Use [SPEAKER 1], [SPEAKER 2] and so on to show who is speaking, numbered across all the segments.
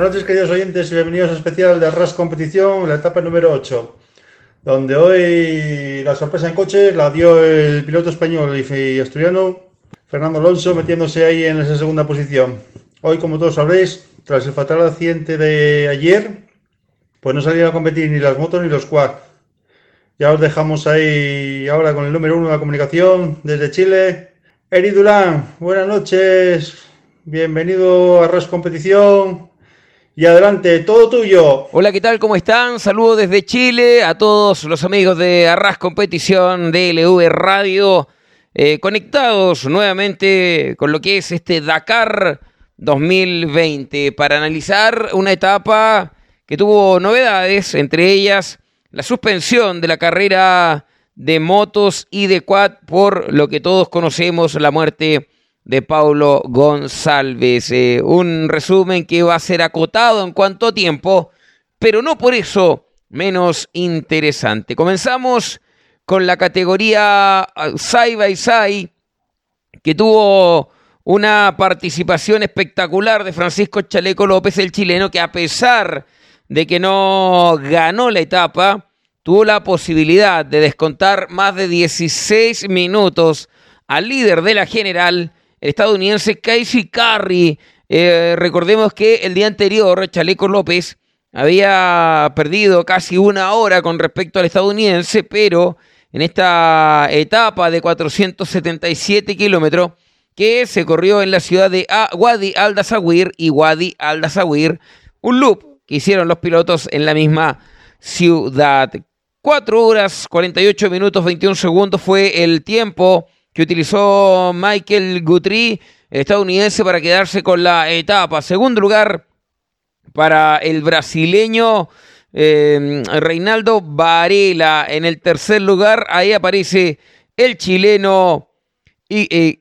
[SPEAKER 1] queridos oyentes, y bienvenidos a especial de RAS Competición, la etapa número 8, donde hoy la sorpresa en coche la dio el piloto español y asturiano Fernando Alonso, metiéndose ahí en esa segunda posición. Hoy, como todos sabréis, tras el fatal accidente de ayer, pues no salieron a competir ni las motos ni los quad. Ya os dejamos ahí ahora con el número uno de la comunicación desde Chile. Eri Durán, buenas noches, bienvenido a RAS Competición. Y adelante, todo tuyo.
[SPEAKER 2] Hola, ¿qué tal? ¿Cómo están? Saludos desde Chile a todos los amigos de Arras Competición, DLV Radio, eh, conectados nuevamente con lo que es este Dakar 2020 para analizar una etapa que tuvo novedades, entre ellas la suspensión de la carrera de motos y de quad por lo que todos conocemos, la muerte de Paulo González. Eh, un resumen que va a ser acotado en cuanto tiempo, pero no por eso menos interesante. Comenzamos con la categoría Side by Side, que tuvo una participación espectacular de Francisco Chaleco López, el chileno, que a pesar de que no ganó la etapa, tuvo la posibilidad de descontar más de 16 minutos al líder de la general, estadounidense Casey Curry. Eh, recordemos que el día anterior Chaleco López había perdido casi una hora con respecto al estadounidense, pero en esta etapa de 477 kilómetros que se corrió en la ciudad de Wadi al-Dazawir y Wadi al-Dazawir, un loop que hicieron los pilotos en la misma ciudad. 4 horas 48 minutos 21 segundos fue el tiempo que utilizó Michael Guthrie, estadounidense, para quedarse con la etapa. Segundo lugar para el brasileño eh, Reinaldo Varela. En el tercer lugar, ahí aparece el chileno y, eh,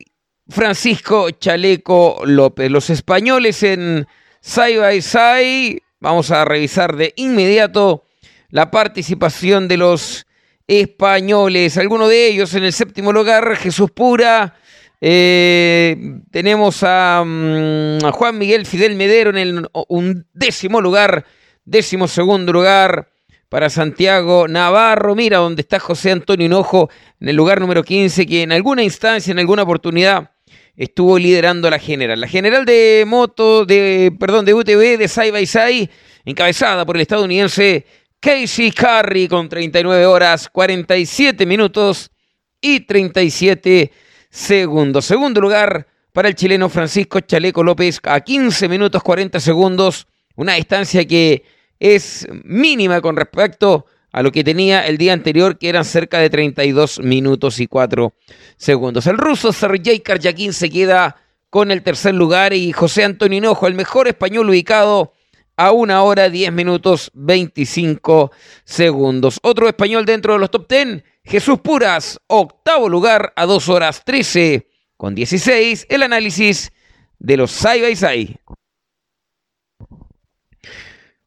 [SPEAKER 2] Francisco Chaleco López. Los españoles en Side by Side. Vamos a revisar de inmediato la participación de los españoles. Algunos de ellos en el séptimo lugar, Jesús Pura. Eh, tenemos mm, a, Juan Miguel Fidel Medero en el un décimo lugar, décimo segundo lugar para Santiago Navarro. Mira donde está José Antonio Hinojo en el lugar número 15, que en alguna instancia, en alguna oportunidad, estuvo liderando la general. La general de moto, de, perdón, de UTV, de Side by Side, encabezada por el estadounidense Casey Curry con 39 horas, 47 minutos y 37 segundos. Segundo lugar para el chileno Francisco Chaleco López a 15 minutos 40 segundos. Una distancia que es mínima con respecto a lo que tenía el día anterior, que eran cerca de 32 minutos y 4 segundos. El ruso Sergei Karjakin se queda con el tercer lugar y José Antonio Hinojo, el mejor español ubicado a una hora 10 minutos 25 segundos. Otro español dentro de los top 10, Jesús Puras, octavo lugar a 2 horas 13 con 16. El análisis de los side by side.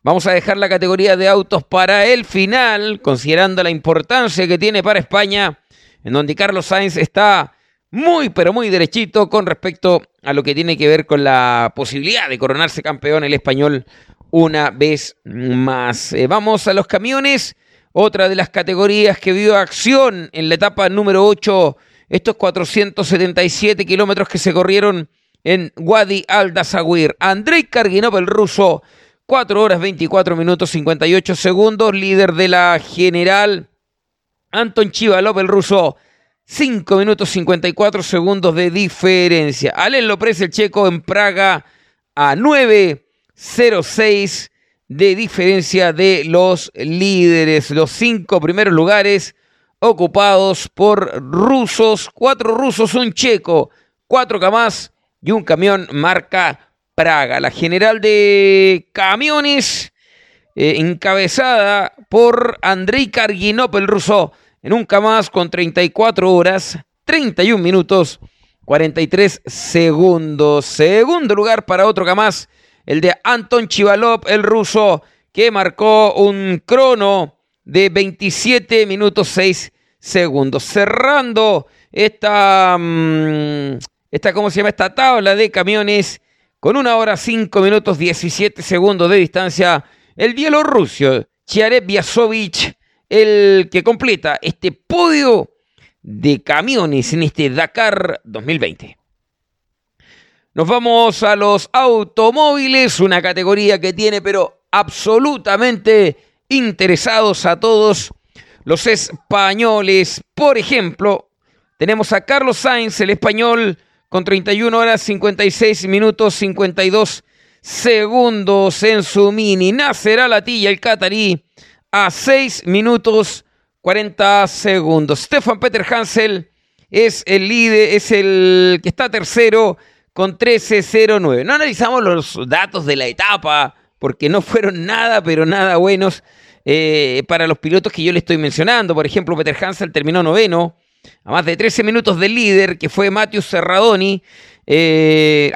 [SPEAKER 2] Vamos a dejar la categoría de autos para el final, considerando la importancia que tiene para España, en donde Carlos Sainz está muy, pero muy derechito con respecto a lo que tiene que ver con la posibilidad de coronarse campeón el español una vez más. Eh, vamos a los camiones, otra de las categorías que vio acción en la etapa número 8, estos 477 kilómetros que se corrieron en Wadi al-Dazawir. Andrei Karginov, el ruso, 4 horas 24 minutos 58 segundos, líder de la general. Anton Chivalov, el ruso, 5 minutos 54 segundos de diferencia. Alen López, el checo, en Praga, a 9 0-6 de diferencia de los líderes. Los cinco primeros lugares ocupados por rusos, cuatro rusos, un checo, cuatro camas y un camión marca Praga. La general de camiones, eh, encabezada por Andrei Karginop, el ruso, en un camas con 34 horas, 31 minutos, 43 segundos. Segundo lugar para otro camas el de Anton Chivalov, el ruso, que marcó un crono de 27 minutos 6 segundos. Cerrando esta, mm, esta, ¿cómo se llama? Esta tabla de camiones con una hora 5 minutos 17 segundos de distancia, el bielorruso Chiarev Biasovic, el que completa este podio de camiones en este Dakar 2020. Nos vamos a los automóviles, una categoría que tiene pero absolutamente interesados a todos los españoles. Por ejemplo, tenemos a Carlos Sainz, el español, con 31 horas 56 minutos 52 segundos en su mini. Nasser Alatilla, el catarí, a 6 minutos 40 segundos. Stefan Peter Hansel es el líder, es el que está tercero con 13.09. No analizamos los datos de la etapa porque no fueron nada, pero nada buenos eh, para los pilotos que yo le estoy mencionando. Por ejemplo, Peter Hansel terminó noveno a más de 13 minutos del líder, que fue Matthew Serradoni. Eh,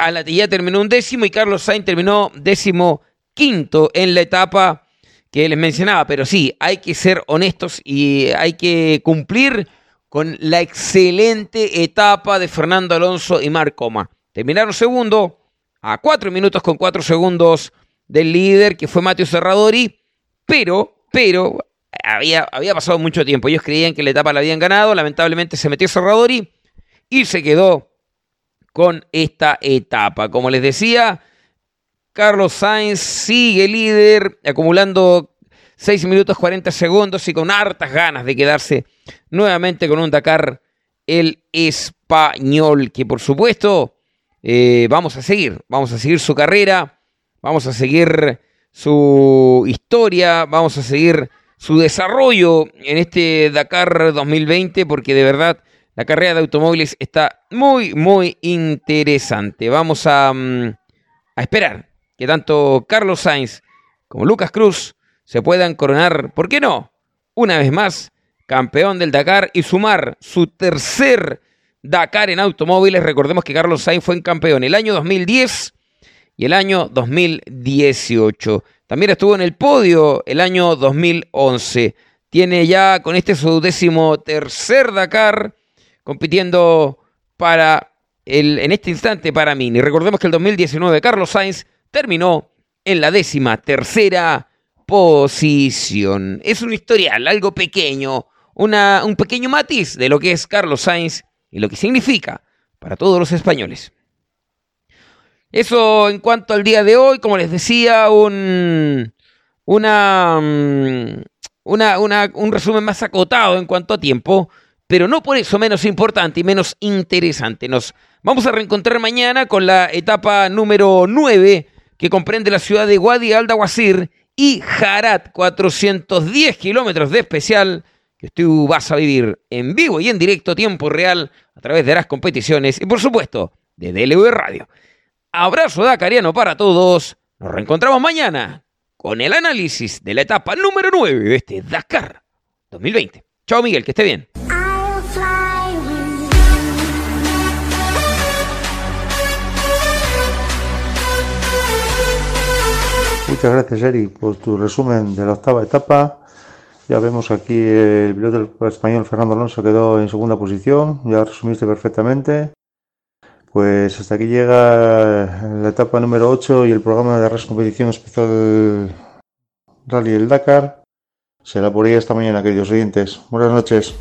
[SPEAKER 2] terminó un décimo y Carlos Sainz terminó décimo quinto en la etapa que les mencionaba. Pero sí, hay que ser honestos y hay que cumplir con la excelente etapa de Fernando Alonso y Marc Coma. Terminaron segundo a 4 minutos con 4 segundos del líder, que fue Mateo Serradori, pero, pero había, había pasado mucho tiempo. Ellos creían que la etapa la habían ganado. Lamentablemente se metió Serradori y se quedó con esta etapa. Como les decía, Carlos Sainz sigue líder, acumulando 6 minutos 40 segundos y con hartas ganas de quedarse nuevamente con un Dakar el español, que por supuesto eh, vamos a seguir, vamos a seguir su carrera, vamos a seguir su historia, vamos a seguir su desarrollo en este Dakar 2020 porque de verdad la carrera de automóviles está muy, muy interesante. Vamos a, mm, a esperar que tanto Carlos Sainz como Lucas Cruz se puedan coronar, ¿por qué no? Una vez más, campeón del Dakar y sumar su tercer Dakar en automóviles. Recordemos que Carlos Sainz fue en campeón el año 2010 y el año 2018. También estuvo en el podio el año 2011. Tiene ya con este su décimo tercer Dakar compitiendo para el, en este instante para Mini. Recordemos que el 2019 Carlos Sainz terminó en la décima tercera posición. Es un historial, algo pequeño, una, un pequeño matiz de lo que es Carlos Sainz y lo que significa para todos los españoles. Eso en cuanto al día de hoy, como les decía, un, una, mm, una, un resumen más acotado en cuanto a tiempo, pero no por eso menos importante y menos interesante. Nos vamos a reencontrar mañana con la etapa número 9 que comprende la ciudad de Wadi al-Dawasir y Harat, 410 kilómetros de especial que tú vas a vivir en vivo y en directo, tiempo real, a través de las competiciones y por supuesto de DLV Radio. Abrazo dacariano para todos. Nos reencontramos mañana con el análisis de la etapa número 9 de este Dakar 2020. Chao Miguel, que esté bien.
[SPEAKER 1] Muchas gracias, Eric, por tu resumen de la octava etapa. Ya vemos aquí el piloto español Fernando Alonso quedó en segunda posición, ya resumiste perfectamente. Pues hasta aquí llega la etapa número 8 y el programa de Ras Competición Especial Rally del Dakar. Será por ahí esta mañana, queridos oyentes. Buenas noches.